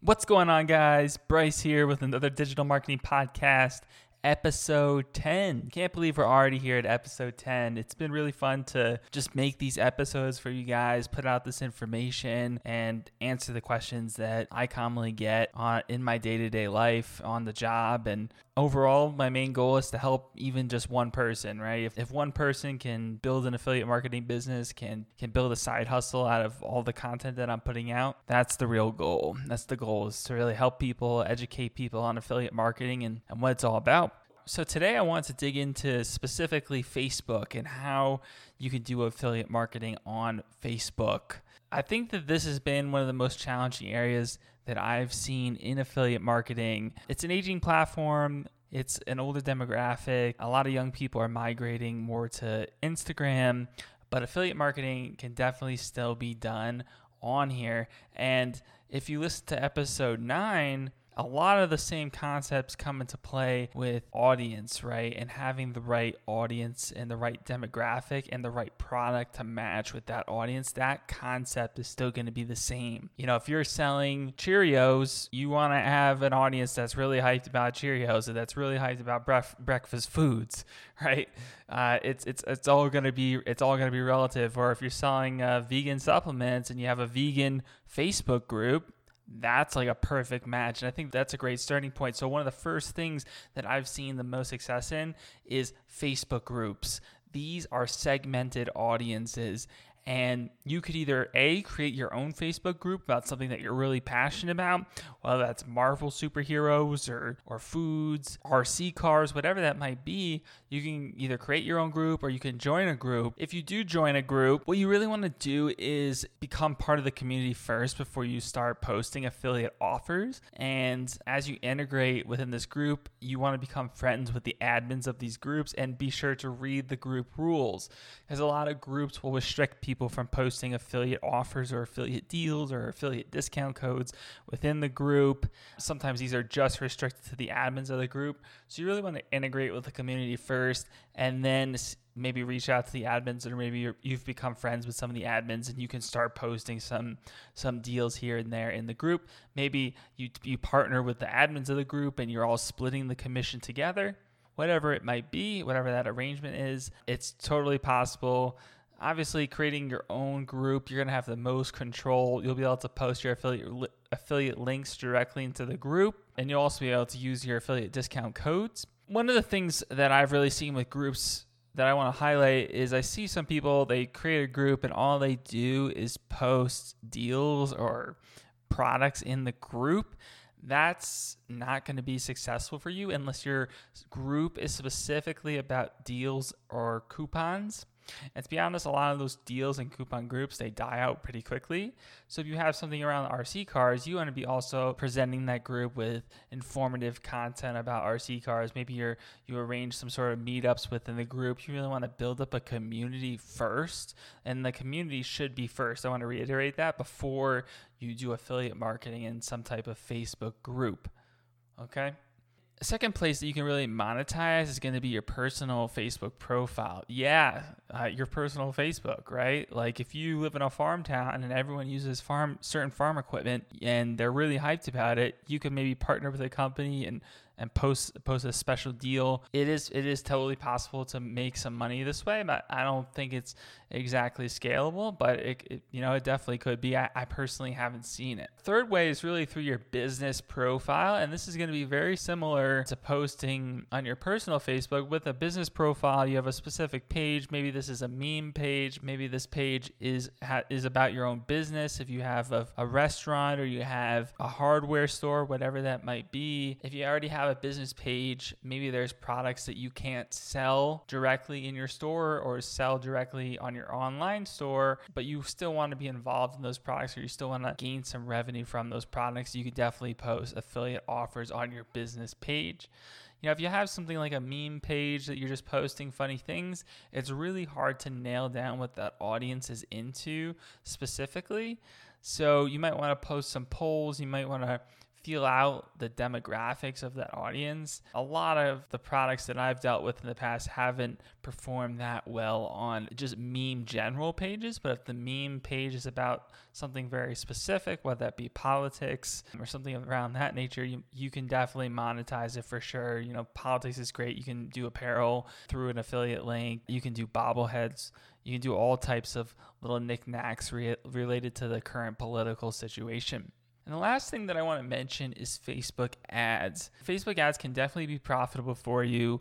What's going on, guys? Bryce here with another digital marketing podcast, episode 10. Can't believe we're already here at episode 10. It's been really fun to just make these episodes for you guys, put out this information, and answer the questions that I commonly get on in my day-to-day life on the job and overall my main goal is to help even just one person right if, if one person can build an affiliate marketing business can can build a side hustle out of all the content that i'm putting out that's the real goal that's the goal is to really help people educate people on affiliate marketing and, and what it's all about so today I want to dig into specifically Facebook and how you can do affiliate marketing on Facebook. I think that this has been one of the most challenging areas that I've seen in affiliate marketing. It's an aging platform. It's an older demographic. A lot of young people are migrating more to Instagram, but affiliate marketing can definitely still be done on here. And if you listen to episode 9, a lot of the same concepts come into play with audience, right? And having the right audience and the right demographic and the right product to match with that audience, that concept is still going to be the same. You know, if you're selling Cheerios, you want to have an audience that's really hyped about Cheerios and that's really hyped about bref- breakfast foods, right? Uh, it's it's it's all going to be it's all going to be relative. Or if you're selling uh, vegan supplements and you have a vegan Facebook group, that's like a perfect match. And I think that's a great starting point. So, one of the first things that I've seen the most success in is Facebook groups. These are segmented audiences, and you could either A, create your own Facebook group about something that you're really passionate about, whether that's Marvel superheroes or, or foods, RC cars, whatever that might be. You can either create your own group or you can join a group. If you do join a group, what you really want to do is become part of the community first before you start posting affiliate offers. And as you integrate within this group, you want to become friends with the admins of these groups and be sure to read the group rules. Because a lot of groups will restrict people people from posting affiliate offers or affiliate deals or affiliate discount codes within the group. Sometimes these are just restricted to the admins of the group. So you really want to integrate with the community first and then maybe reach out to the admins or maybe you have become friends with some of the admins and you can start posting some some deals here and there in the group maybe you you partner with the admins of the group and you're all splitting the commission together whatever it might be whatever that arrangement is it's totally possible obviously creating your own group you're going to have the most control. You'll be able to post your affiliate affiliate links directly into the group and you'll also be able to use your affiliate discount codes. One of the things that i've really seen with groups that i want to highlight is i see some people they create a group and all they do is post deals or products in the group. That's not going to be successful for you unless your group is specifically about deals or coupons and to be honest, a lot of those deals and coupon groups they die out pretty quickly. So if you have something around RC cars, you want to be also presenting that group with informative content about RC cars. Maybe you're you arrange some sort of meetups within the group. You really want to build up a community first, and the community should be first. I want to reiterate that before you do affiliate marketing in some type of Facebook group. Okay second place that you can really monetize is going to be your personal Facebook profile. Yeah, uh, your personal Facebook, right? Like if you live in a farm town and everyone uses farm certain farm equipment and they're really hyped about it, you can maybe partner with a company and and post post a special deal. It is it is totally possible to make some money this way, but I don't think it's exactly scalable. But it, it you know it definitely could be. I, I personally haven't seen it. Third way is really through your business profile, and this is going to be very similar to posting on your personal Facebook. With a business profile, you have a specific page. Maybe this is a meme page. Maybe this page is ha, is about your own business. If you have a, a restaurant or you have a hardware store, whatever that might be. If you already have a business page, maybe there's products that you can't sell directly in your store or sell directly on your online store, but you still want to be involved in those products or you still want to gain some revenue from those products, you could definitely post affiliate offers on your business page. You know, if you have something like a meme page that you're just posting funny things, it's really hard to nail down what that audience is into specifically. So you might want to post some polls. You might want to feel out the demographics of that audience. A lot of the products that I've dealt with in the past haven't performed that well on just meme general pages, but if the meme page is about something very specific, whether that be politics or something around that nature, you, you can definitely monetize it for sure. You know, politics is great. You can do apparel through an affiliate link, you can do bobbleheads. You can do all types of little knickknacks re- related to the current political situation. And the last thing that I want to mention is Facebook ads. Facebook ads can definitely be profitable for you,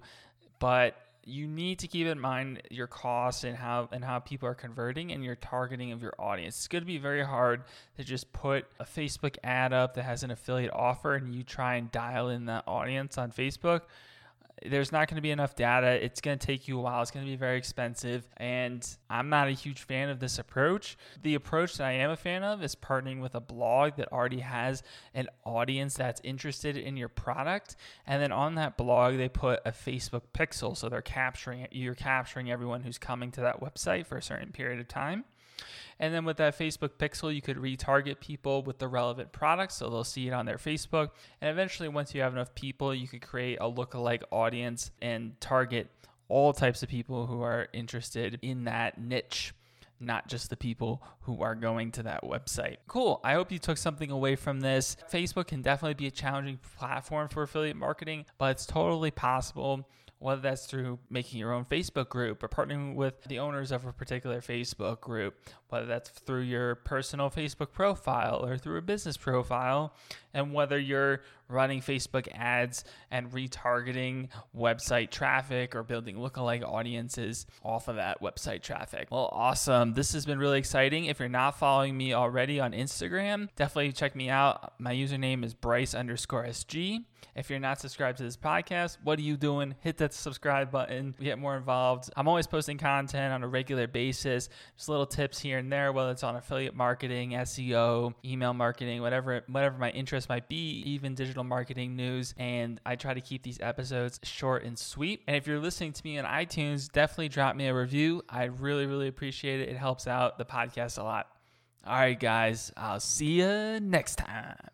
but you need to keep in mind your costs and how and how people are converting and your targeting of your audience. It's going to be very hard to just put a Facebook ad up that has an affiliate offer and you try and dial in that audience on Facebook there's not going to be enough data. It's going to take you a while. It's going to be very expensive. And I'm not a huge fan of this approach. The approach that I am a fan of is partnering with a blog that already has an audience that's interested in your product. And then on that blog, they put a Facebook pixel. So they're capturing, you're capturing everyone who's coming to that website for a certain period of time. And then with that Facebook pixel, you could retarget people with the relevant products so they'll see it on their Facebook. And eventually, once you have enough people, you could create a lookalike audience and target all types of people who are interested in that niche not just the people who are going to that website. Cool. I hope you took something away from this. Facebook can definitely be a challenging platform for affiliate marketing, but it's totally possible whether that's through making your own Facebook group or partnering with the owners of a particular Facebook group, whether that's through your personal Facebook profile or through a business profile, and whether you're running Facebook ads and retargeting website traffic or building lookalike audiences off of that website traffic. Well, awesome. This has been really exciting. If you're not following me already on Instagram, definitely check me out. My username is Bryce underscore SG. If you're not subscribed to this podcast, what are you doing? Hit that subscribe button. Get more involved. I'm always posting content on a regular basis, just little tips here and there, whether it's on affiliate marketing, SEO, email marketing, whatever whatever my interest might be, even digital marketing news. And I try to keep these episodes short and sweet. And if you're listening to me on iTunes, definitely drop me a review. I really, really appreciate it. It helps out the podcast a lot. All right, guys, I'll see you next time.